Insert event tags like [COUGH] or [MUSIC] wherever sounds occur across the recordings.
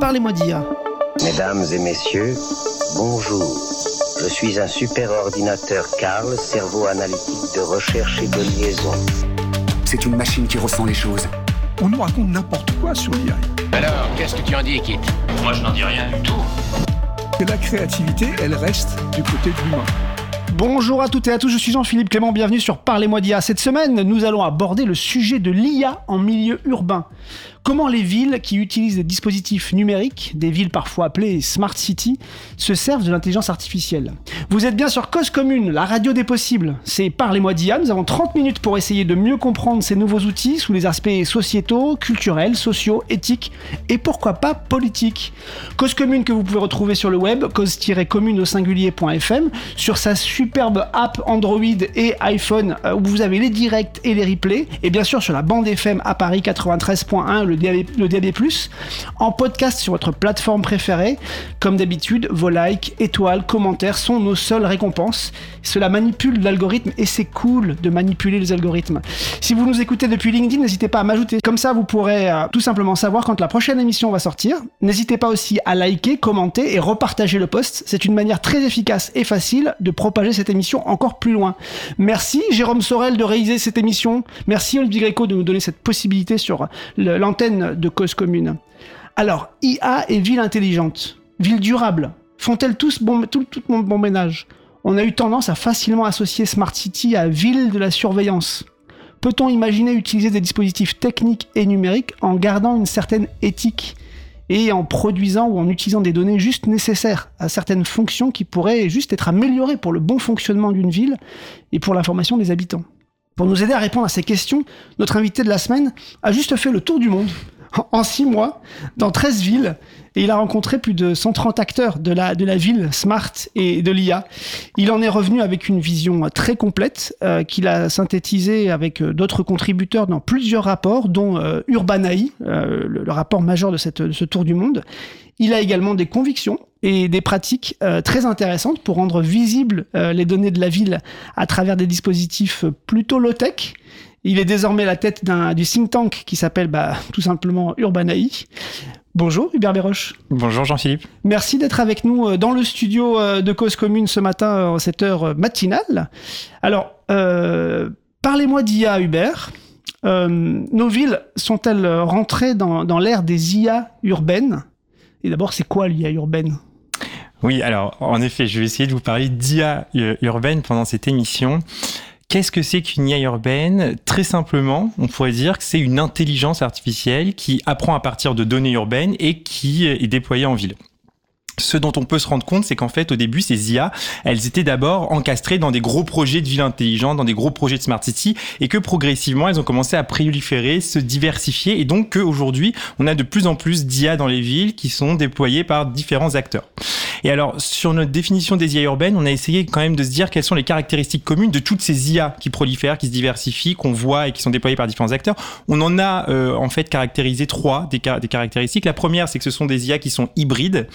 Parlez-moi d'IA. Mesdames et messieurs, bonjour. Je suis un super ordinateur Carl, cerveau analytique de recherche et de liaison. C'est une machine qui ressent les choses. On nous raconte n'importe quoi sur l'IA. Alors, qu'est-ce que tu en dis, Kit? Moi, je n'en dis rien du tout. Que la créativité, elle reste du côté de l'humain. Bonjour à toutes et à tous, je suis Jean-Philippe Clément, bienvenue sur Parlez-moi d'IA. Cette semaine, nous allons aborder le sujet de l'IA en milieu urbain. Comment les villes qui utilisent des dispositifs numériques, des villes parfois appelées Smart City, se servent de l'intelligence artificielle? Vous êtes bien sur Cause Commune, la radio des possibles. C'est Parlez-moi d'IA, nous avons 30 minutes pour essayer de mieux comprendre ces nouveaux outils sous les aspects sociétaux, culturels, sociaux, éthiques et pourquoi pas politiques. Cause Commune que vous pouvez retrouver sur le web, cause-commune au singulier.fm, sur sa superbe app Android et iPhone euh, où vous avez les directs et les replays, et bien sûr sur la bande FM à Paris 93.1, le le DAB+, en podcast sur votre plateforme préférée. Comme d'habitude, vos likes, étoiles, commentaires sont nos seules récompenses. Cela manipule l'algorithme et c'est cool de manipuler les algorithmes. Si vous nous écoutez depuis LinkedIn, n'hésitez pas à m'ajouter. Comme ça, vous pourrez euh, tout simplement savoir quand la prochaine émission va sortir. N'hésitez pas aussi à liker, commenter et repartager le post. C'est une manière très efficace et facile de propager cette émission encore plus loin. Merci Jérôme Sorel de réaliser cette émission. Merci Olivier Gréco de nous donner cette possibilité sur l'antenne de cause commune. Alors, IA et ville intelligente, ville durable, font-elles tous tout, tout bon, bon ménage? On a eu tendance à facilement associer Smart City à ville de la surveillance. Peut-on imaginer utiliser des dispositifs techniques et numériques en gardant une certaine éthique et en produisant ou en utilisant des données juste nécessaires à certaines fonctions qui pourraient juste être améliorées pour le bon fonctionnement d'une ville et pour l'information des habitants? Pour nous aider à répondre à ces questions, notre invité de la semaine a juste fait le tour du monde en six mois, dans 13 villes, et il a rencontré plus de 130 acteurs de la, ville Smart et de l'IA. Il en est revenu avec une vision très complète euh, qu'il a synthétisée avec euh, d'autres contributeurs dans plusieurs rapports, dont euh, Urbanaï, le, le, rapport majeur de, ce tour du monde. Il a également des convictions et des pratiques euh, très intéressantes pour rendre visibles euh, les données de la ville à travers des dispositifs plutôt low-tech. Il est désormais la tête du think tank qui s'appelle bah, tout simplement Urbanaï. Bonjour Hubert Béroche. Bonjour Jean-Philippe. Merci d'être avec nous euh, dans le studio de Cause Commune ce matin en cette heure matinale. Alors, euh, parlez-moi d'IA Hubert. Euh, nos villes sont-elles rentrées dans, dans l'ère des IA urbaines? Et d'abord, c'est quoi l'IA urbaine? Oui, alors en effet, je vais essayer de vous parler d'IA urbaine pendant cette émission. Qu'est-ce que c'est qu'une IA urbaine? Très simplement, on pourrait dire que c'est une intelligence artificielle qui apprend à partir de données urbaines et qui est déployée en ville. Ce dont on peut se rendre compte, c'est qu'en fait, au début, ces IA, elles étaient d'abord encastrées dans des gros projets de ville intelligente, dans des gros projets de smart city, et que progressivement, elles ont commencé à proliférer, se diversifier, et donc qu'aujourd'hui, on a de plus en plus d'IA dans les villes qui sont déployées par différents acteurs. Et alors, sur notre définition des IA urbaines, on a essayé quand même de se dire quelles sont les caractéristiques communes de toutes ces IA qui prolifèrent, qui se diversifient, qu'on voit et qui sont déployées par différents acteurs. On en a euh, en fait caractérisé trois des, caractéristiques. La première, c'est que ce sont des IA qui sont hybrides.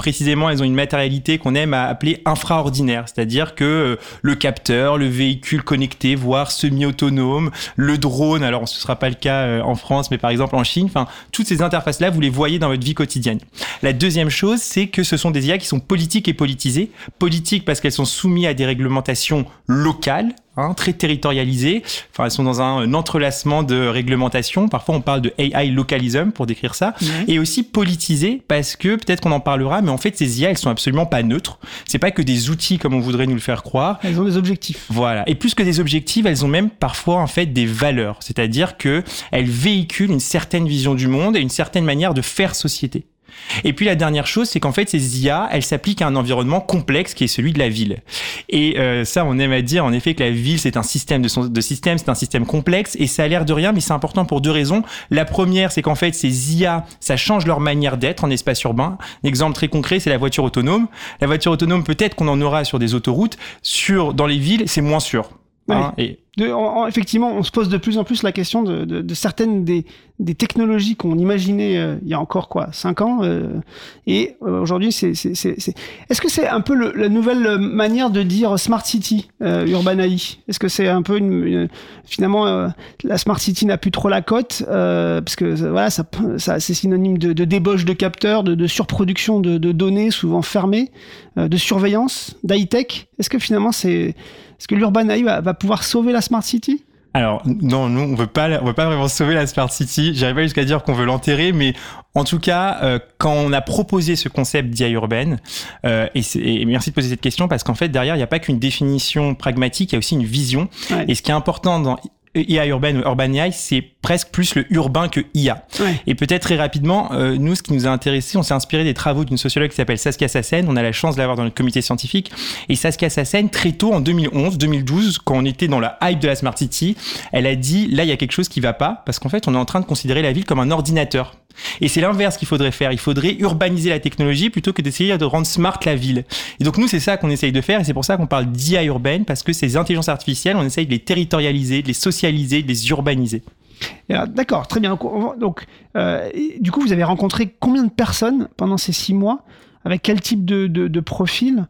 Précisément, elles ont une matérialité qu'on aime à appeler infraordinaire, c'est-à-dire que euh, le capteur, le véhicule connecté, voire semi-autonome, le drone, alors ce ne sera pas le cas euh, en France, mais par exemple en Chine, enfin, toutes ces interfaces-là, vous les voyez dans votre vie quotidienne. La deuxième chose, c'est que ce sont des IA qui sont politiques et politisées. Politiques parce qu'elles sont soumises à des réglementations locales, Hein, très territorialisées. Enfin, elles sont dans un, entrelacement de réglementations. Parfois, on parle de AI localism pour décrire ça. Et aussi politisées parce que peut-être qu'on en parlera, mais en fait, ces IA, elles sont absolument pas neutres. C'est pas que des outils comme on voudrait nous le faire croire. Elles ont des objectifs. Voilà. Et plus que des objectifs, elles ont même parfois en fait des valeurs. C'est-à-dire que elles véhiculent une certaine vision du monde et une certaine manière de faire société. Et puis la dernière chose, c'est qu'en fait, ces IA, elles s'appliquent à un environnement complexe qui est celui de la ville. Et euh, ça, on aime à dire en effet que la ville, c'est un système de, son, de système, c'est un système complexe, et ça a l'air de rien, mais c'est important pour deux raisons. La première, c'est qu'en fait, ces IA, ça change leur manière d'être en espace urbain. Un exemple très concret, c'est la voiture autonome. La voiture autonome, peut-être qu'on en aura sur des autoroutes, sur dans les villes, c'est moins sûr. Hein, et Effectivement, on se pose de plus en plus la question de, certaines des, technologies qu'on imaginait euh, il y a encore quoi, 5 ans. euh, et euh, aujourd'hui, c'est. Est-ce que c'est un peu la nouvelle manière de dire Smart City, Urban AI Est-ce que c'est un peu une. finalement, la Smart City n'a plus trop la cote, parce que voilà, ça, c'est synonyme de, débauche de capteurs, de, surproduction de, données, souvent fermées, de surveillance, d'high-tech? Est-ce que finalement, c'est. Est-ce que l'Urban AI va, va pouvoir sauver la Smart City? Alors non, nous on veut pas, on veut pas vraiment sauver la Smart City. J'arrive pas jusqu'à dire qu'on veut l'enterrer, mais en tout cas, euh, quand on a proposé ce concept d'IA urbaine, euh, et, merci de poser cette question parce qu'en fait derrière il n'y a pas qu'une définition pragmatique, il y a aussi une vision. Ouais. Et ce qui est important dans IA urbaine ou urban AI, c'est presque plus le urbain que IA. Ouais. Et peut-être très rapidement, euh, nous, ce qui nous a intéressé, on s'est inspiré des travaux d'une sociologue qui s'appelle Saskia Sassen. On a la chance de l'avoir dans notre comité scientifique. Et Saskia Sassen, très tôt, en 2011, 2012, quand on était dans la hype de la Smart City, elle a dit, là, il y a quelque chose qui va pas, parce qu'en fait, on est en train de considérer la ville comme un ordinateur. Et c'est l'inverse qu'il faudrait faire. Il faudrait urbaniser la technologie plutôt que d'essayer de rendre smart la ville. Et donc nous, c'est ça qu'on essaye de faire. Et c'est pour ça qu'on parle d'IA urbaine, parce que ces intelligences artificielles, on essaye de les territorialiser, de les socialiser, de les urbaniser. Euh, D'accord, très bien. Donc, euh, du coup, vous avez rencontré combien de personnes pendant ces six mois? Avec quel type de profil?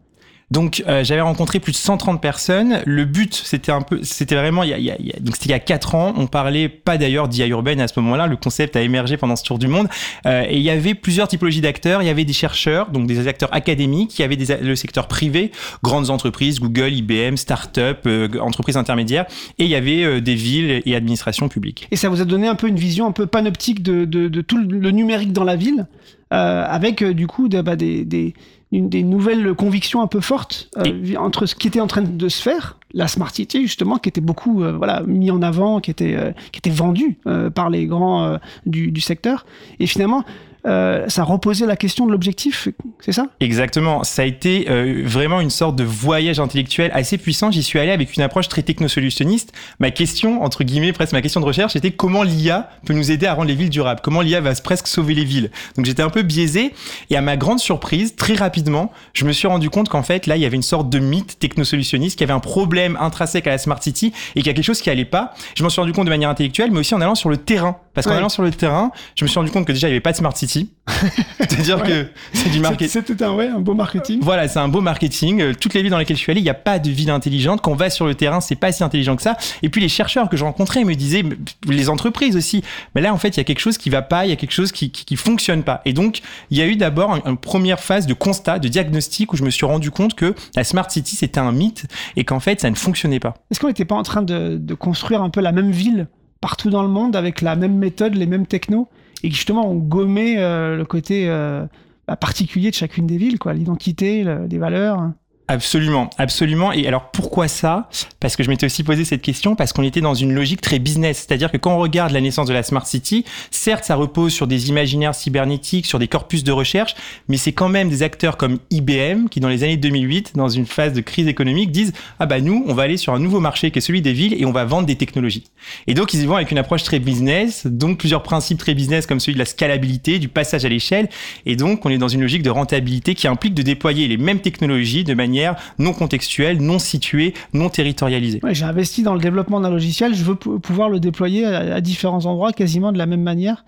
Donc euh, j'avais rencontré plus de 130 personnes. Le but, c'était un peu, c'était vraiment, il y a, il y a- donc c'était il y a quatre ans. On parlait pas d'ailleurs d'IA urbaine à ce moment-là. Le concept a émergé pendant ce tour du monde. Euh, et il y avait plusieurs typologies d'acteurs. Il y avait des chercheurs, donc des acteurs académiques. Il y avait des, le secteur privé, grandes entreprises, Google, IBM, start-up, euh, entreprises intermédiaires. Et il y avait euh, des villes et administrations publiques. Et ça vous a donné un peu une vision un peu panoptique de, de, de tout le numérique dans la ville, euh, avec euh, du coup bah, des, des, une- des nouvelles convictions un peu fortes euh, entre ce qui était en train de se faire, la Smart City justement, qui était beaucoup euh, voilà, mis en avant, qui était, euh, qui était vendu euh, par les grands euh, du, du secteur, et finalement euh, ça reposait la question de l'objectif, c'est ça? Exactement. Ça a été euh, vraiment une sorte de voyage intellectuel assez puissant. J'y suis allé avec une approche très technosolutionniste. Ma question, entre guillemets, presque ma question de recherche, c'était comment l'IA peut nous aider à rendre les villes durables? Comment l'IA va presque sauver les villes? Donc j'étais un peu biaisé. Et à ma grande surprise, très rapidement, je me suis rendu compte qu'en fait, là, il y avait une sorte de mythe technosolutionniste, qu'il y avait un problème intrinsèque à la Smart City et qu'il y a quelque chose qui allait pas. Je m'en suis rendu compte de manière intellectuelle, mais aussi en allant sur le terrain. Parce qu'en Ouais. allant sur le terrain, je me suis rendu compte que déjà, il n'y avait pas de Smart City. [LAUGHS] C'est-à-dire que c'est du marketing. C'était un, ouais, un beau marketing. Voilà, c'est un beau marketing. Euh, Toutes les villes dans lesquelles je suis allé, il n'y a pas de ville intelligente. Quand on va sur le terrain, c'est pas si intelligent que ça. Et puis les chercheurs que je rencontrais me disaient, les entreprises aussi, mais là en fait il y a quelque chose qui va pas, il y a quelque chose qui, qui, qui fonctionne pas. Et donc il y a eu d'abord une, une première phase de constat, de diagnostic où je me suis rendu compte que la smart city c'était un mythe et qu'en fait ça ne fonctionnait pas. Est-ce qu'on n'était pas en train de, de construire un peu la même ville partout dans le monde avec la même méthode, les mêmes technos, et que justement on gommait euh, le côté euh, bah, particulier de chacune des villes, quoi, l'identité, le- les valeurs Absolument, absolument. Et alors pourquoi ça? Parce que je m'étais aussi posé cette question parce qu'on était dans une logique très business, c'est-à-dire que quand on regarde la naissance de la smart city, certes ça repose sur des imaginaires cybernétiques, sur des corpus de recherche, mais c'est quand même des acteurs comme IBM qui dans les années 2008, dans une phase de crise économique, disent ah bah nous on va aller sur un nouveau marché qui est celui des villes et on va vendre des technologies. Et donc ils y vont avec une approche très business, donc plusieurs principes très business comme celui de la scalabilité, du passage à l'échelle, et donc on est dans une logique de rentabilité qui implique de déployer les mêmes technologies de manière non contextuelle, non située, non territorialisée. Ouais, J'ai investi dans le développement d'un logiciel, je veux pou- pouvoir le déployer à, à différents endroits quasiment de la même manière,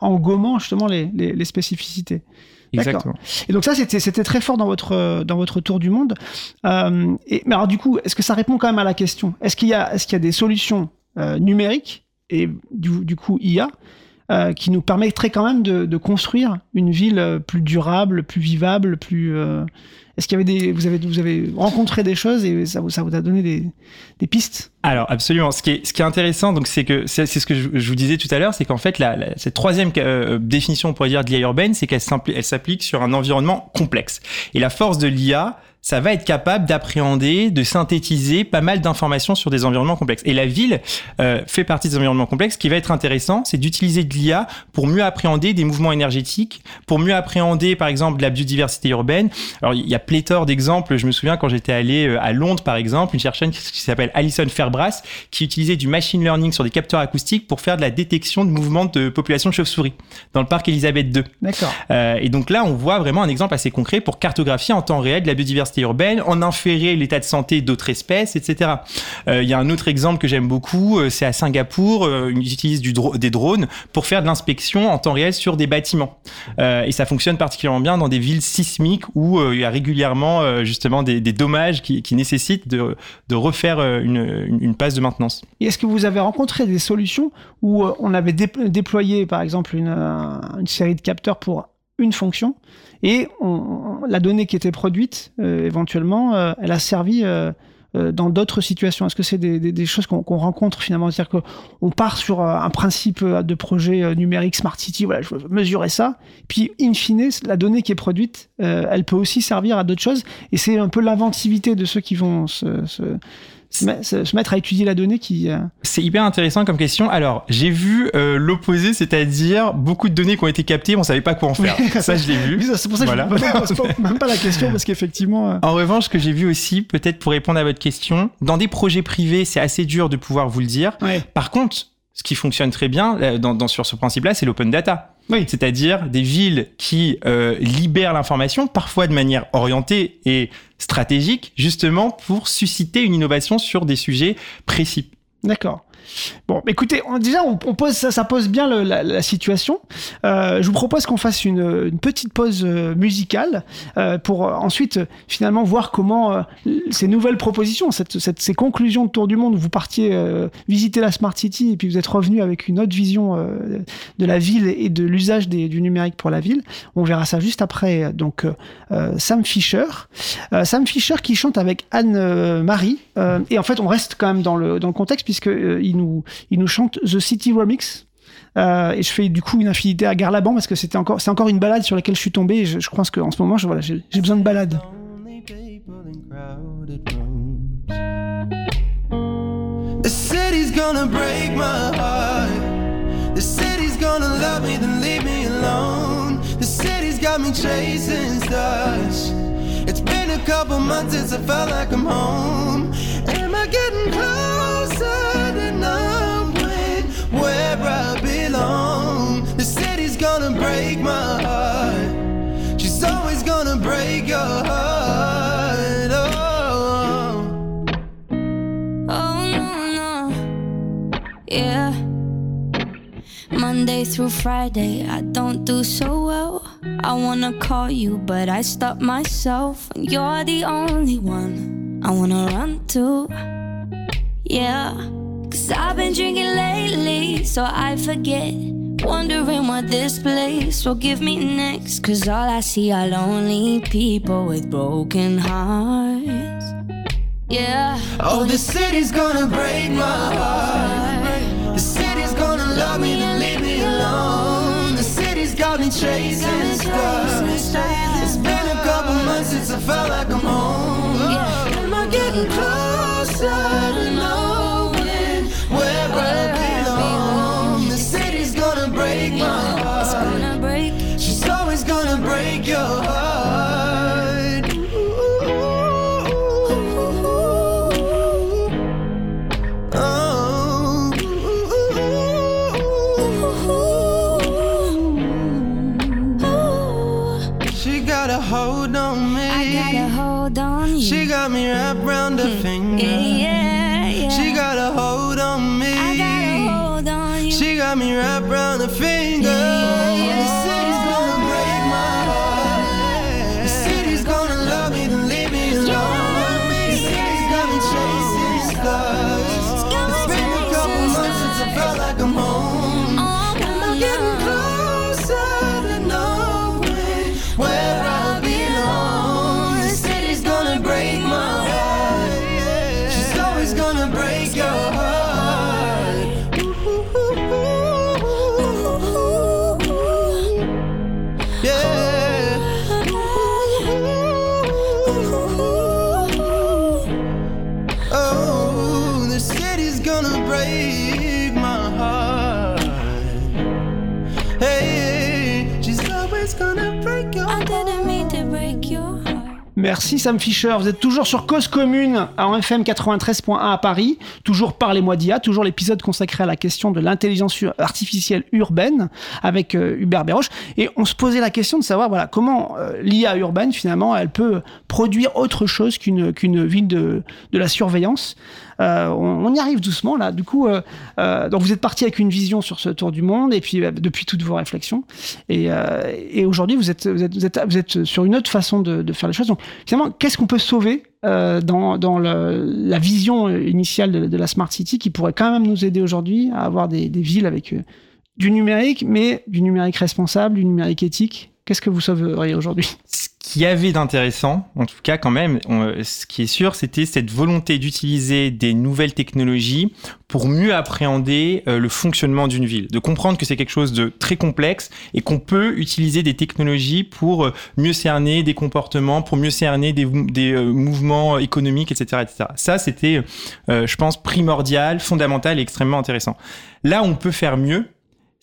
en gommant justement les, les- les spécificités. Exactement. Et donc ça, c'était très fort dans votre, dans votre tour du monde. Euh, et, mais alors du coup, est-ce que ça répond quand même à la question? Est-ce qu'il y, a- est-ce qu'il y a des solutions euh, numériques et du, du coup IA euh, qui nous permettraient quand même de, construire une ville euh, plus durable, plus vivable, plus... euh, Est-ce qu'il y avait des... Vous avez, vous avez rencontré des choses et ça vous, a donné des, pistes? Alors absolument. Ce qui est, ce qui est intéressant, donc c'est que c'est ce que je, vous disais tout à l'heure, c'est qu'en fait la, cette troisième définition, on pourrait dire de l'IA urbaine, c'est qu'elle s'applique sur un environnement complexe. Et la force de l'IA, ça va être capable d'appréhender, de synthétiser pas mal d'informations sur des environnements complexes. Et la ville euh, fait partie des environnements complexes. Ce qui va être intéressant, c'est d'utiliser de l'IA pour mieux appréhender des mouvements énergétiques, pour mieux appréhender, par exemple, la biodiversité urbaine. Alors, il y a pléthore d'exemples. Je me souviens quand j'étais allé euh, à Londres, par exemple, une chercheuse qui qui s'appelle Alison Fairbrass, qui utilisait du machine learning sur des capteurs acoustiques pour faire de la détection de mouvements de population de chauves-souris dans le parc Elisabeth II. D'accord. Euh, et donc là, on voit vraiment un exemple assez concret pour cartographier en temps réel de la biodiversité biodiversité urbaine, en inférer l'état de santé d'autres espèces, etc. Euh, Il y a un autre exemple que j'aime beaucoup, euh, c'est à Singapour, euh, ils utilisent des drones pour faire de l'inspection en temps réel sur des bâtiments. Et ça fonctionne particulièrement bien dans des villes sismiques où il y a régulièrement justement des, dommages qui, nécessitent de, refaire une, passe de maintenance. Est-ce que vous avez rencontré des solutions où on avait dé- déployé, par exemple, une série de capteurs pour une fonction et la donnée qui était produite, euh, éventuellement, euh, elle a servi euh, dans d'autres situations. Est-ce que c'est des, choses qu'on rencontre finalement? C'est-à-dire qu'on part sur un principe de projet numérique Smart City, voilà, je veux mesurer ça, puis in fine, la donnée qui est produite, elle peut aussi servir à d'autres choses, et c'est un peu l'inventivité de ceux qui vont se, se met- se- se mettre à étudier la donnée qui... euh, C'est hyper intéressant comme question. Alors, j'ai vu euh, l'opposé, c'est-à-dire beaucoup de données qui ont été captées, on savait pas quoi en faire. ça, je l'ai vu. [LAUGHS] C'est pour ça que Voilà. je ne pose pas- même pas la question, parce qu'effectivement... euh, En revanche, ce que j'ai vu aussi, peut-être pour répondre à votre question, dans des projets privés, c'est assez dur de pouvoir vous le dire. ouais. Par contre, ce qui fonctionne très bien dans, dans- sur ce principe-là, c'est l'open data. Oui. C'est-à-dire des villes qui euh, libèrent l'information, parfois de manière orientée et stratégique, justement pour susciter une innovation sur des sujets précis. D'accord. Bon, écoutez, déjà, on, pose ça, pose bien la, situation. Euh, je vous propose qu'on fasse une, petite pause euh, musicale euh, pour ensuite, finalement, voir comment ces nouvelles propositions, ces conclusions de Tour du Monde, vous partiez visiter la Smart City et puis vous êtes revenu avec une autre vision de la ville et de l'usage du numérique pour la ville. On verra ça juste après. Donc, Sam Fisher. Sam Fisher qui chante avec Anne-Marie. Euh, et en fait, on reste quand même dans le, dans le contexte puisque il, nous, il nous chante The City Remix. Euh, et je fais du coup une infinité à Garlaban parce que c'était encore, c'est encore une balade sur laquelle je suis tombé. Et je, je pense qu'en ce moment, je, voilà, j'ai, j'ai besoin de balade. The city's gonna break my heart. The city's gonna love me, then leave me alone. The city's got me chasing stars. It's been a couple months since I felt like I'm home. Am I getting closer? Monday through Friday, I don't do so well. I wanna call you, but I stop myself. And you're the only one I wanna run to. Yeah, cause I've been drinking lately, so I forget. Wondering what this place will give me next. Cause all I see are lonely people with broken hearts. Yeah. Oh, the city's gonna break my heart. Got me chasing stars. It's been a couple months since I felt like I'm home. Am I getting closer Merci Sam Fisher, vous êtes toujours sur Cause Commune en FM 93.1 à Paris, toujours Parlez-moi d'IA, toujours l'épisode consacré à la question de l'intelligence artificielle urbaine avec euh, Hubert Béroche. Et on se posait la question de savoir voilà, comment euh, l'IA urbaine finalement elle peut produire autre chose qu'une ville de, de la surveillance. Euh, on, y arrive doucement là. Du coup, euh, euh, donc vous êtes parti avec une vision sur ce tour du monde et puis depuis toutes vos réflexions. Et, aujourd'hui, vous êtes, sur une autre façon de, faire les choses. Donc finalement, qu'est-ce qu'on peut sauver dans, la vision initiale de, la Smart City qui pourrait quand même nous aider aujourd'hui à avoir des, des villes avec du numérique, mais du numérique responsable, du numérique éthique? Qu'est-ce que vous sauveriez aujourd'hui? [LAUGHS] qu'il y avait d'intéressant, en tout cas quand même, on- ce qui est sûr, c'était cette volonté d'utiliser des nouvelles technologies pour mieux appréhender euh, le fonctionnement d'une ville, de comprendre que c'est quelque chose de très complexe et qu'on peut utiliser des technologies pour euh, mieux cerner des comportements, pour mieux cerner des, mou- des euh, mouvements économiques, etc., etc. Ça, c'était, euh, je pense, primordial, fondamental et extrêmement intéressant. Là, on peut faire mieux.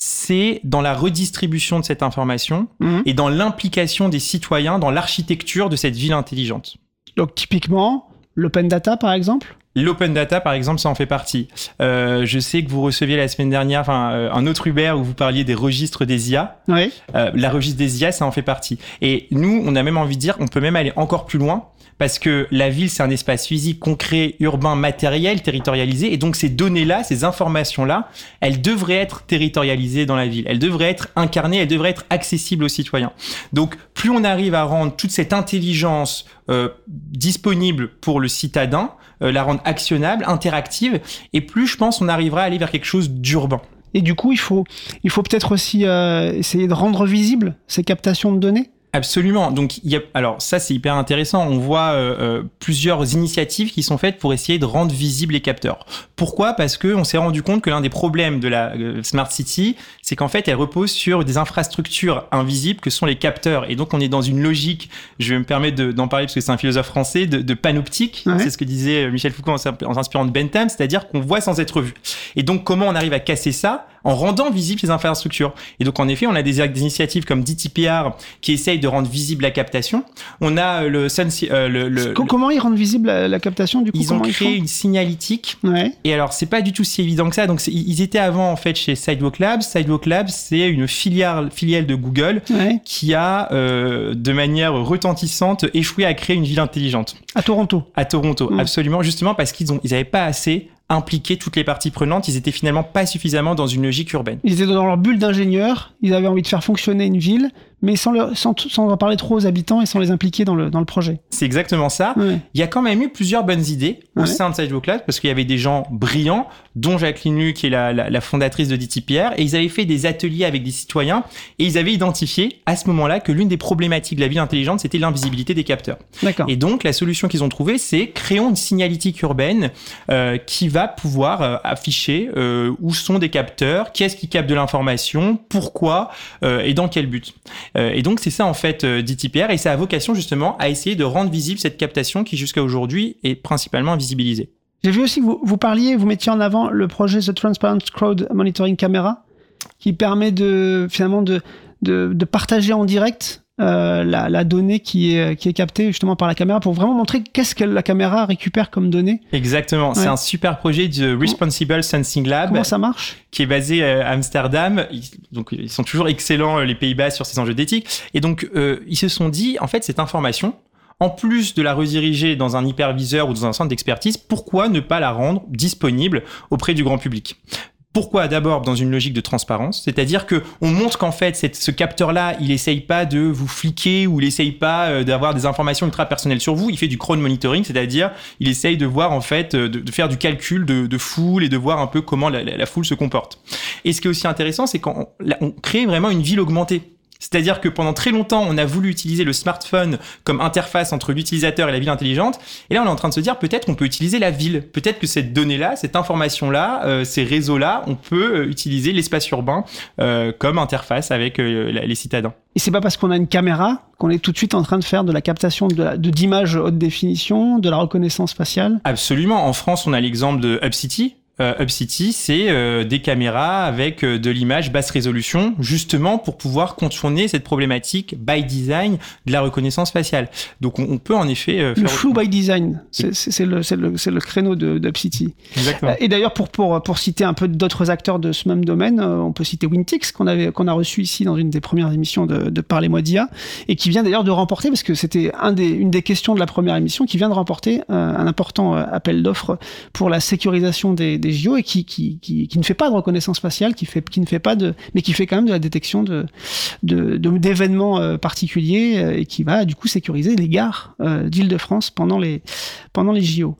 C'est dans la redistribution de cette information Mhm. et dans l'implication des citoyens dans l'architecture de cette ville intelligente. Donc typiquement, l'open data par exemple? L'open data, par exemple, ça en fait partie. Euh, je sais que vous receviez la semaine dernière euh, un autre Uber où vous parliez des registres des IA. Oui. Euh, la registre des IA, ça en fait partie. Et nous, on a même envie de dire, on peut même aller encore plus loin parce que la ville, c'est un espace physique, concret, urbain, matériel, territorialisé. Et donc, ces données-là, ces informations-là, elles devraient être territorialisées dans la ville. Elles devraient être incarnées, elles devraient être accessibles aux citoyens. Donc, plus on arrive à rendre toute cette intelligence euh, disponible pour le citadin, euh, la rendre actionnable, interactive, et plus je pense on arrivera à aller vers quelque chose d'urbain. Et du coup, il faut, il faut peut-être aussi euh, essayer de rendre visibles ces captations de données? Absolument. Donc, il y a, alors ça c'est hyper intéressant. On voit euh, euh, plusieurs initiatives qui sont faites pour essayer de rendre visibles les capteurs. Pourquoi? Parce que on s'est rendu compte que l'un des problèmes de la euh, smart city, c'est qu'en fait, elle repose sur des infrastructures invisibles que sont les capteurs. Et donc, on est dans une logique. Je vais me permettre de- d'en parler parce que c'est un philosophe français de, de panoptique. Ouais. C'est ce que disait euh, Michel Foucault en s'inspirant de Bentham, c'est-à-dire qu'on voit sans être vu. Et donc, comment on arrive à casser ça? En rendant visibles ces infrastructures Et donc, en effet, on a des, des initiatives comme DTPR qui essayent de rendre visible la captation. On a euh, le, euh, le, le- Co- Comment ils rendent visible la, la captation du coup ils ont créé une signalétique Ouais. et alors, c'est pas du tout si évident que ça. Donc, ils étaient avant, en fait, chez Sidewalk Labs. Sidewalk Labs, c'est une filiale, filiale de Google ouais. qui a, euh, de manière retentissante, échoué à créer une ville intelligente À Toronto. à Toronto. Absolument, justement parce qu'ils ont, ils avaient pas assez impliqué toutes les parties prenantes. Ils étaient finalement pas suffisamment dans une logique urbaine. Ils étaient dans leur bulle d'ingénieurs, ils avaient envie de faire fonctionner une ville, mais sans, leur- sans, sans en parler trop aux habitants et sans les impliquer dans le, dans le projet. C'est exactement ça. Ouais. Il y a quand même eu plusieurs bonnes idées au Ouais. sein de Sidewalk Labs parce qu'il y avait des gens brillants, dont Jacqueline Lu, qui est la, la, la fondatrice de DTPR, et ils avaient fait des ateliers avec des citoyens et ils avaient identifié à ce moment-là que l'une des problématiques de la ville intelligente, c'était l'invisibilité des capteurs. D'accord. Et donc, la solution qu'ils ont trouvée, c'est créons une signalétique urbaine euh, qui va pouvoir euh, afficher euh, où sont des capteurs, qui est-ce qui capte de l'information, pourquoi euh, et dans quel but. Euh, et donc, c'est ça en fait euh, DTPR et ça a vocation justement à essayer de rendre visible cette captation qui jusqu'à aujourd'hui est principalement invisibilisée. J'ai vu aussi que vous, vous parliez, vous mettiez en avant le projet The Transparent Crowd Monitoring Camera, qui permet de finalement de, de, de partager en direct euh, la, la donnée qui est, qui est captée justement par la caméra pour vraiment montrer qu'est-ce que la caméra récupère comme données. Exactement, c'est un super projet du Responsible Sensing Lab. Comment ça marche qui est basé euh, à Amsterdam. Ils, donc, ils sont toujours excellents, euh, les Pays-Bas, sur ces enjeux d'éthique. Et donc, euh, ils se sont dit, en fait, cette information, en plus de la rediriger dans un hyperviseur ou dans un centre d'expertise, pourquoi ne pas la rendre disponible auprès du grand public? Pourquoi D'abord dans une logique de transparence, c'est-à-dire que on montre qu'en fait ce capteur-là, il essaye pas de vous fliquer ou il essaye pas euh, d'avoir des informations ultra personnelles sur vous. Il fait du crowd monitoring, c'est-à-dire il essaye de voir en fait euh, de, faire du calcul de, foule et de voir un peu comment la, foule se comporte. Et ce qui est aussi intéressant, c'est qu'on on crée vraiment une ville augmentée. C'est-à-dire que pendant très longtemps, on a voulu utiliser le smartphone comme interface entre l'utilisateur et la ville intelligente. Et là, on est en train de se dire peut-être qu'on peut utiliser la ville. Peut-être que cette donnée-là, cette information-là, euh, ces réseaux-là, on peut euh, utiliser l'espace urbain euh, comme interface avec euh, la- les citadins. Et c'est pas parce qu'on a une caméra qu'on est tout de suite en train de faire de la captation de d'images haute définition, de la reconnaissance faciale. Absolument. En France, on a l'exemple de UpCity. Euh, UpCity, c'est euh, des caméras avec euh, de l'image basse résolution, justement pour pouvoir contourner cette problématique by design de la reconnaissance faciale. Donc on, on peut en effet euh, Le faire... flou by design, c'est le, le, le créneau d'UpCity. Exactement. Euh, Et d'ailleurs, pour, pour, pour citer un peu d'autres acteurs de ce même domaine, euh, on peut citer Wintix, qu'on qu'on a reçu ici dans une des premières émissions de, de Parlez-moi d'IA, et qui vient d'ailleurs de remporter, parce que c'était un des, une des questions de la première émission, qui vient de remporter euh, un important euh, appel d'offres pour la sécurisation des, des JO, et qui, qui, qui, qui ne fait pas de reconnaissance faciale, qui, fait, qui ne fait pas de, mais qui fait quand même de la détection de de- d'événements euh, particuliers, euh, et qui va du coup sécuriser les gares euh, d'Île-de-France pendant les, pendant les JO.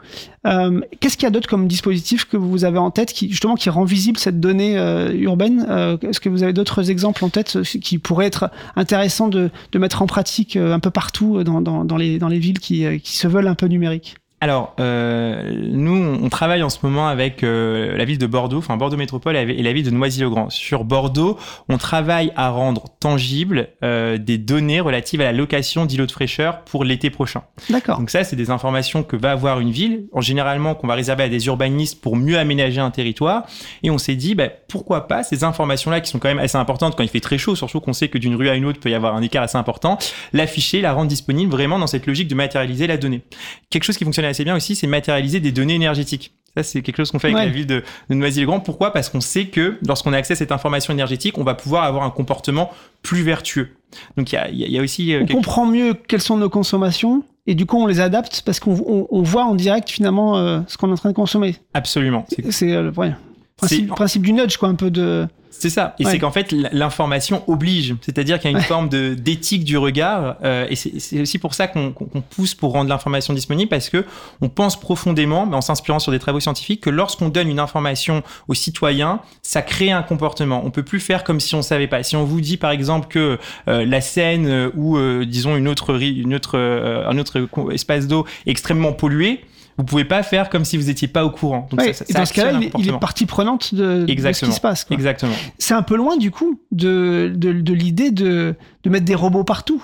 Qu'est-ce qu'il y a d'autre comme dispositif que vous avez en tête qui justement qui rend visible cette donnée urbaine Est-ce que vous avez d'autres exemples en tête qui pourraient être intéressants de, de mettre en pratique un peu partout dans, dans, dans les, dans les villes qui, qui se veulent un peu numériques? Alors, euh, nous, on travaille en ce moment avec euh, la ville de Bordeaux, enfin Bordeaux Métropole et la ville de Noisy-le-Grand. Sur Bordeaux, on travaille à rendre tangibles euh, des données relatives à la location d'îlots de fraîcheur pour l'été prochain. D'accord. Donc ça, c'est des informations que va avoir une ville, en généralement qu'on va réserver à des urbanistes pour mieux aménager un territoire. Et on s'est dit, bah, pourquoi pas ces informations-là qui sont quand même assez importantes quand il fait très chaud, surtout qu'on sait que d'une rue à une autre peut y avoir un écart assez important, l'afficher, la rendre disponible vraiment dans cette logique de matérialiser la donnée. Quelque chose qui fonctionne assez bien aussi, c'est matérialiser des données énergétiques. Ça, c'est quelque chose qu'on fait avec Ouais. la ville de, de Noisy-le-Grand. Pourquoi? Parce qu'on sait que lorsqu'on a accès à cette information énergétique, on va pouvoir avoir un comportement plus vertueux. Donc il y y a- il y a aussi... euh, On quelque- comprend mieux quelles sont nos consommations et du coup on les adapte parce qu'on on, on voit en direct finalement euh, ce qu'on est en train de consommer. Absolument. C'est- C'est euh, le ouais, principe, C'est- principe du nudge quoi, un peu de. C'est ça. Et Ouais. c'est qu'en fait, l'information oblige. C'est-à-dire qu'il y a une forme de d'éthique du regard. euh, et c'est aussi pour ça qu'on pousse pour rendre l'information disponible parce que on pense profondément, mais en s'inspirant sur des travaux scientifiques, que lorsqu'on donne une information aux citoyens, ça crée un comportement. On peut plus faire comme si on savait pas. Si on vous dit par exemple que euh, la Seine euh, ou disons une autre une autre un autre espace d'eau est extrêmement pollué. Vous pouvez pas faire comme si vous étiez pas au courant. Donc Ouais, ça- ça- et ça dans ce cas-là, il, est- il est comportement. partie prenante de, de ce qui se passe. quoi. Exactement. C'est un peu loin du coup de, de, de l'idée de, de mettre des robots partout.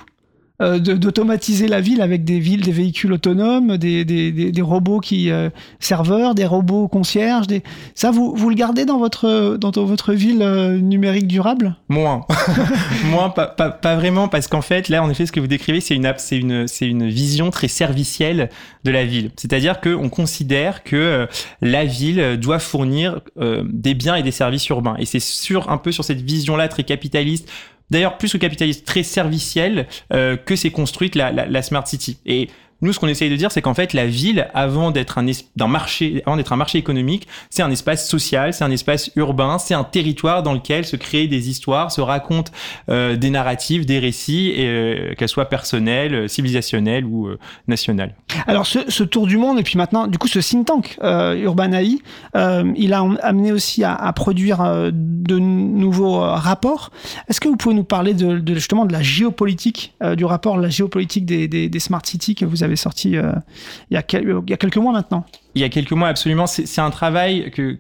Euh, d'automatiser la ville avec des villes, des véhicules autonomes, des, des, des, des robots qui euh, serveurs, des robots concierges. Des... Ça, vous, vous le gardez dans votre dans votre ville euh, numérique durable? Moins. [LAUGHS] Moins, pas, pas, pas vraiment, parce qu'en fait, là, en effet, ce que vous décrivez, c'est une, app- c'est une, c'est une vision très servicielle de la ville. C'est-à-dire qu'on considère que euh, la ville doit fournir euh, des biens et des services urbains. Et c'est sur, un peu sur cette vision-là très capitaliste, d'ailleurs, plus que capitaliste, très servicielle, euh, que s'est construite la, la, la Smart City. Et nous, ce qu'on essaye de dire, c'est qu'en fait, la ville, avant d'être un, d'un marché, avant d'être un marché économique, c'est un espace social, c'est un espace urbain, c'est un territoire dans lequel se créent des histoires, se racontent euh, des narratives, des récits, euh, qu'elles soient personnelles, euh, civilisationnelles ou euh, nationales. Alors ce, tour du monde et puis maintenant du coup ce think tank Urban AI, il a amené aussi à, produire de nouveaux rapports. Est-ce que vous pouvez nous parler de, de- justement de la géopolitique du rapport la géopolitique des, des smart cities que vous avez sorti euh, il, y a quelques mois maintenant Il y a quelques mois, absolument, c'est un travail que,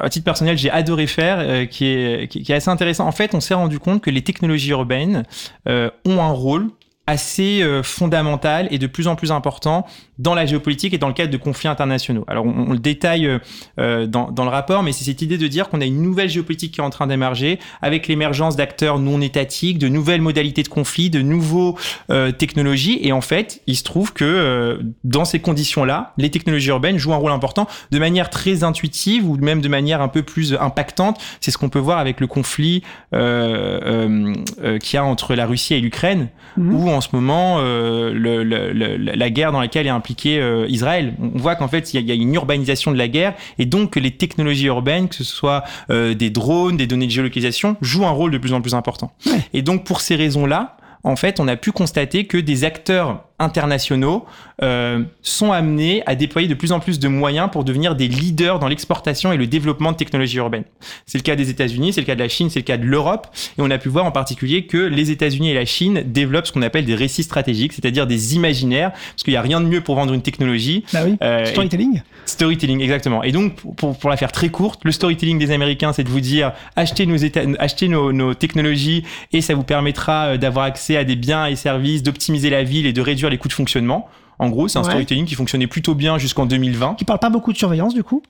à titre personnel, j'ai adoré faire, euh, qui, est, qui est assez intéressant. En fait, on s'est rendu compte que les technologies urbaines euh, ont un rôle assez euh, fondamental et de plus en plus important dans la géopolitique et dans le cadre de conflits internationaux. Alors on, on le détaille euh, euh, dans, dans le rapport, mais c'est cette idée de dire qu'on a une nouvelle géopolitique qui est en train d'émerger avec l'émergence d'acteurs non étatiques, de nouvelles modalités de conflit, de nouveaux euh, technologies. Et en fait, il se trouve que euh, dans ces conditions-là, les technologies urbaines jouent un rôle important de manière très intuitive ou même de manière un peu plus impactante. C'est ce qu'on peut voir avec le conflit euh, euh, euh, qu'il y a entre la Russie et l'Ukraine, Mhm. où en ce moment euh, le, le- le- la guerre dans laquelle est impliqué euh, Israël. On voit qu'en fait il y, y a une urbanisation de la guerre et donc que les technologies urbaines, que ce soit euh, des drones, des données de géolocalisation, jouent un rôle de plus en plus important. Ouais. Et donc pour ces raisons-là, en fait, on a pu constater que des acteurs internationaux euh, sont amenés à déployer de plus en plus de moyens pour devenir des leaders dans l'exportation et le développement de technologies urbaines. C'est le cas des États-Unis, c'est le cas de la Chine, c'est le cas de l'Europe, et on a pu voir en particulier que les États-Unis et la Chine développent ce qu'on appelle des récits stratégiques, c'est-à-dire des imaginaires, parce qu'il n'y a rien de mieux pour vendre une technologie. Bah oui. Euh, Storytelling. Storytelling, exactement. Et donc, pour- pour, pour la faire très courte, le storytelling des Américains, c'est de vous dire achetez nos, achetez nos, nos technologies et ça vous permettra euh, d'avoir accès à des biens et services, d'optimiser la ville et de réduire les coûts de fonctionnement. En gros, c'est un Ouais. storytelling qui fonctionnait plutôt bien jusqu'en 2020, Qui parle pas beaucoup de surveillance, du coup?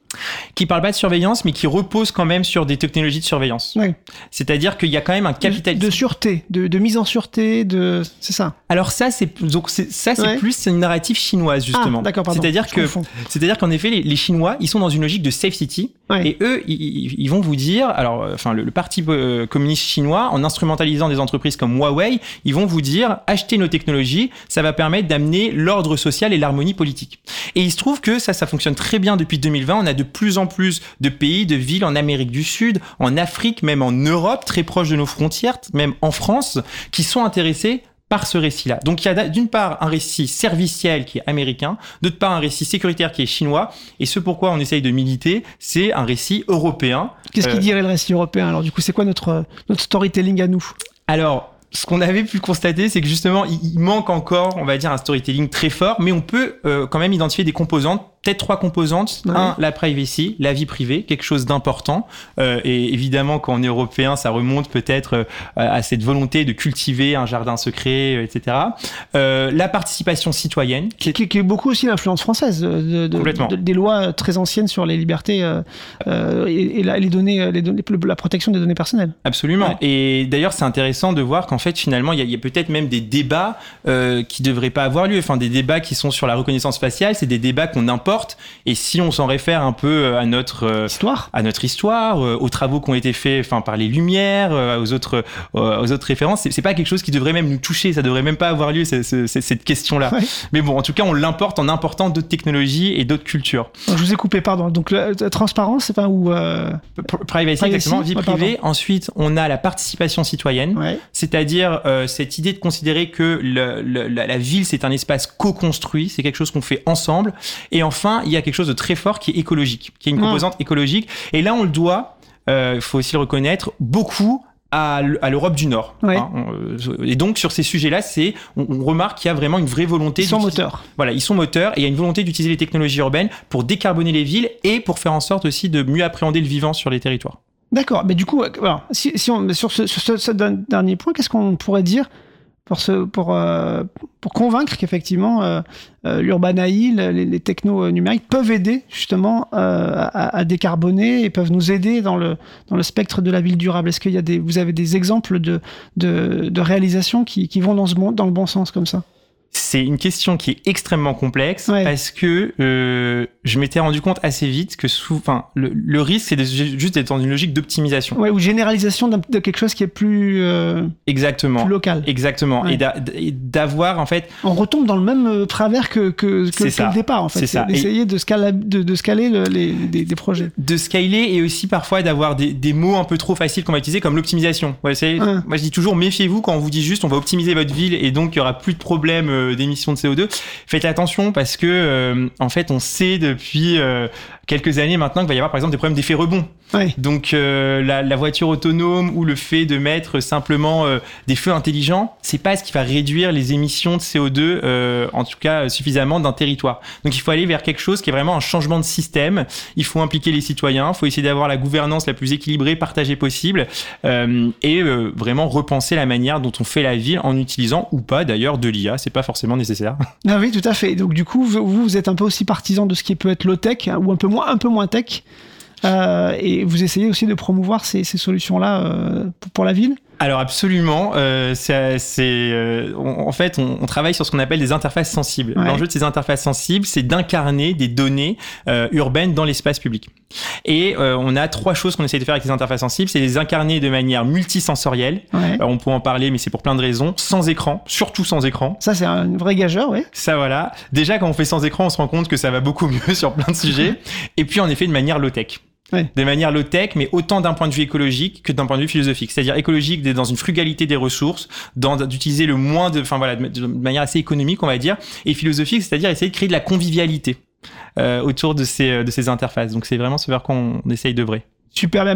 qui parle pas de surveillance, mais qui repose quand même sur des technologies de surveillance. Ouais. C'est-à-dire qu'il y a quand même un capital. de sûreté, de, de mise en sûreté, de. C'est ça? Alors ça, c'est donc c'est- ça, c'est Ouais. plus une narrative chinoise justement. Ah, d'accord, pardon. C'est-à-dire que c'est-à-dire qu'en effet, les, les Chinois, ils sont dans une logique de safe city. Et eux, ils- vont vous dire, alors, euh, enfin, le, le parti euh, communiste chinois, en instrumentalisant des entreprises comme Huawei, ils vont vous dire, achetez nos technologies, ça va permettre d'amener l'ordre social et l'harmonie politique. Et il se trouve que ça, ça fonctionne très bien depuis 2020. On a de plus en plus de pays, de villes en Amérique du Sud, en Afrique, même en Europe, très proches de nos frontières, même en France, qui sont intéressés par ce récit-là. Donc il y a d'une part un récit serviciel qui est américain, d'autre part un récit sécuritaire qui est chinois, et ce pourquoi on essaye de militer, c'est un récit européen. Qu'est-ce Euh, qui dirait le récit européen Alors, du coup, c'est quoi notre, notre storytelling à nous? Alors, ce qu'on avait pu constater, c'est que justement, il, manque encore, on va dire, un storytelling très fort, mais on peut euh, quand même identifier des composantes, peut-être trois composantes. Ouais. Un, la privacy, la vie privée, quelque chose d'important. Euh, et évidemment, quand on est européen, ça remonte peut-être euh, à cette volonté de cultiver un jardin secret, euh, etc. Euh, la participation citoyenne, qui est qui, qui est beaucoup aussi l'influence française de, de- de- des lois très anciennes sur les libertés euh, et, et la, les données, les données, la protection des données personnelles. Absolument. Ouais. Et d'ailleurs, c'est intéressant de voir qu'en fait, finalement, il y a, peut-être même des débats qui devraient pas avoir lieu. Enfin, des débats qui sont sur la reconnaissance faciale, c'est des débats qu'on Et si on s'en réfère un peu euh, à notre euh, Histoire. à notre histoire, euh, aux travaux qui ont été faits, enfin par les Lumières, aux autres aux autres références, c'est pas quelque chose qui devrait même nous toucher. Ça devrait même pas avoir lieu cette question-là. Ouais. Mais bon, en tout cas, on l'importe en important d'autres technologies et d'autres cultures. Je vous ai coupé, pardon. Donc, la, la transparence, c'est pas où. euh, Privacy, Privacy, exactement, vie privée. Ensuite, on a la participation citoyenne. Ouais. C'est-à-dire euh, cette idée de considérer que le- le- la, la ville, c'est un espace co-construit, c'est quelque chose qu'on fait ensemble. Et enfin, il y a quelque chose de très fort qui est écologique, qui est une composante écologique. Et là, on le doit, euh, il faut aussi le reconnaître, beaucoup à l'Europe du Nord. Hein, on- et donc, sur ces sujets-là, c'est, on, on remarque qu'il y a vraiment une vraie volonté. Ils sont moteurs. Voilà, ils sont moteurs et il y a une volonté d'utiliser les technologies urbaines pour décarboner les villes et pour faire en sorte aussi de mieux appréhender le vivant sur les territoires. D'accord. Mais du coup, euh, alors, si, si on, sur ce, sur ce- ce dan- dernier point, qu'est-ce qu'on pourrait dire euh, pour convaincre qu'effectivement euh, euh, l'Urbanaï, les, les technos euh, numériques peuvent aider justement à, décarboner et peuvent nous aider dans le, dans le spectre de la ville durable. Est-ce qu'il vous avez des exemples de, de, de réalisations qui, vont dans, ce dans le bon sens comme ça? C'est une question qui est extrêmement complexe Ouais. parce que euh, je m'étais rendu compte assez vite que sous, le, le risque c'est juste d'être dans une logique d'optimisation. ouais, Ou généralisation de quelque chose qui est plus, euh, Exactement. plus local. Exactement. Ouais. Et d'a- et d'avoir en fait On retombe dans le même euh, travers que, que, que, le départ, en fait. C'est ça. D'essayer de, scala- de, de scaler le- les, des, des projets. de scaler et aussi parfois d'avoir des, des mots un peu trop faciles qu'on va utiliser comme l'optimisation. Ouais. Moi je dis toujours méfiez-vous quand on vous dit juste on va optimiser votre ville et donc il y aura plus de problèmes d'émissions de CO2. Faites attention parce que euh, en fait on sait depuis euh, quelques années maintenant qu'il va y avoir par exemple des problèmes d'effet rebond. Ouais. Donc euh, la, la voiture autonome ou le fait de mettre simplement euh, des feux intelligents, c'est pas ce qui va réduire les émissions de CO2 euh, en tout cas euh, suffisamment d'un territoire. Donc il faut aller vers quelque chose qui est vraiment un changement de système. Il faut impliquer les citoyens, il faut essayer d'avoir la gouvernance la plus équilibrée, partagée possible euh, et euh, vraiment repenser la manière dont on fait la ville en utilisant ou pas d'ailleurs de l'IA, c'est pas forcément nécessaire. Ah oui, tout à fait. Donc du coup, vous, vous êtes un peu aussi partisan de ce qui peut être low tech hein, ou un peu moins, un peu moins tech, Euh, et vous essayez aussi de promouvoir ces, solutions-là euh, pour la ville? Alors absolument, euh, c'est, euh, en fait, on, on travaille sur ce qu'on appelle des interfaces sensibles. Ouais. L'enjeu de ces interfaces sensibles, c'est d'incarner des données euh, urbaines dans l'espace public. Et euh, on a trois choses qu'on essaie de faire avec les interfaces sensibles, c'est les incarner de manière multisensorielle. Ouais. Alors, on peut en parler, mais c'est pour plein de raisons. Sans écran, surtout sans écran. Ça, c'est un vrai gageur, oui. Ça voilà. Déjà, quand on fait sans écran, on se rend compte que ça va beaucoup mieux [LAUGHS] sur plein de sujets. Et puis, en effet, de manière low-tech. Ouais. De manière low-tech, mais autant d'un point de vue écologique que d'un point de vue philosophique. C'est-à-dire écologique, dans une frugalité des ressources, d'utiliser le moins de, enfin voilà, de, manière assez économique, on va dire. Et philosophique, c'est-à-dire essayer de créer de la convivialité euh, autour de ces, de ces interfaces. Donc, c'est vraiment ce vers quoi on, on essaye d'œuvrer. Super,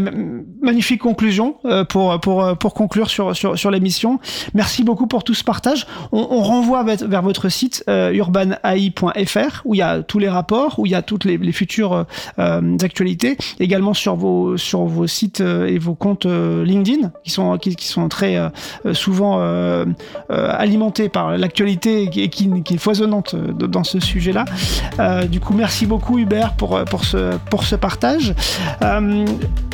magnifique conclusion euh, pour, pour, euh, pour conclure sur, sur, sur l'émission. Merci beaucoup pour tout ce partage. On, renvoie vers, votre site euh, urbanai.fr où il y a tous les rapports, où il y a toutes les, futures euh, actualités, également sur vos, sur vos sites et vos comptes LinkedIn qui sont, qui, sont très souvent alimentés par l'actualité et qui, qui, est foisonnante dans ce sujet-là. Du coup, merci beaucoup Hubert pour, pour, ce, pour ce partage.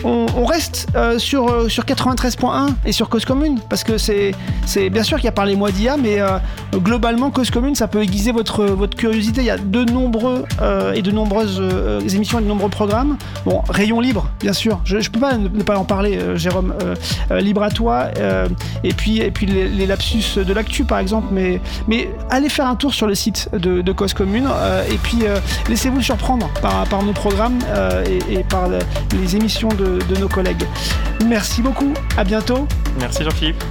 On, reste euh, sur, euh, sur 93.1 et sur Cause Commune parce que c'est bien sûr qu'il y a parlé moi d'IA, mais euh, globalement Cause Commune ça peut aiguiser votre, votre curiosité. Il y a de nombreux et de nombreuses émissions et de nombreux programmes. Bon, rayon libre, bien sûr. Je, je peux pas ne ne pas en parler, Jérôme. Libre à toi. et puis et puis les, lapsus de l'actu par exemple. Mais mais allez faire un tour sur le site de, de Cause Commune et puis laissez-vous surprendre par, par nos programmes et, par le- les émissions de, nos collègues. Merci beaucoup, à bientôt. Merci Jean-Philippe.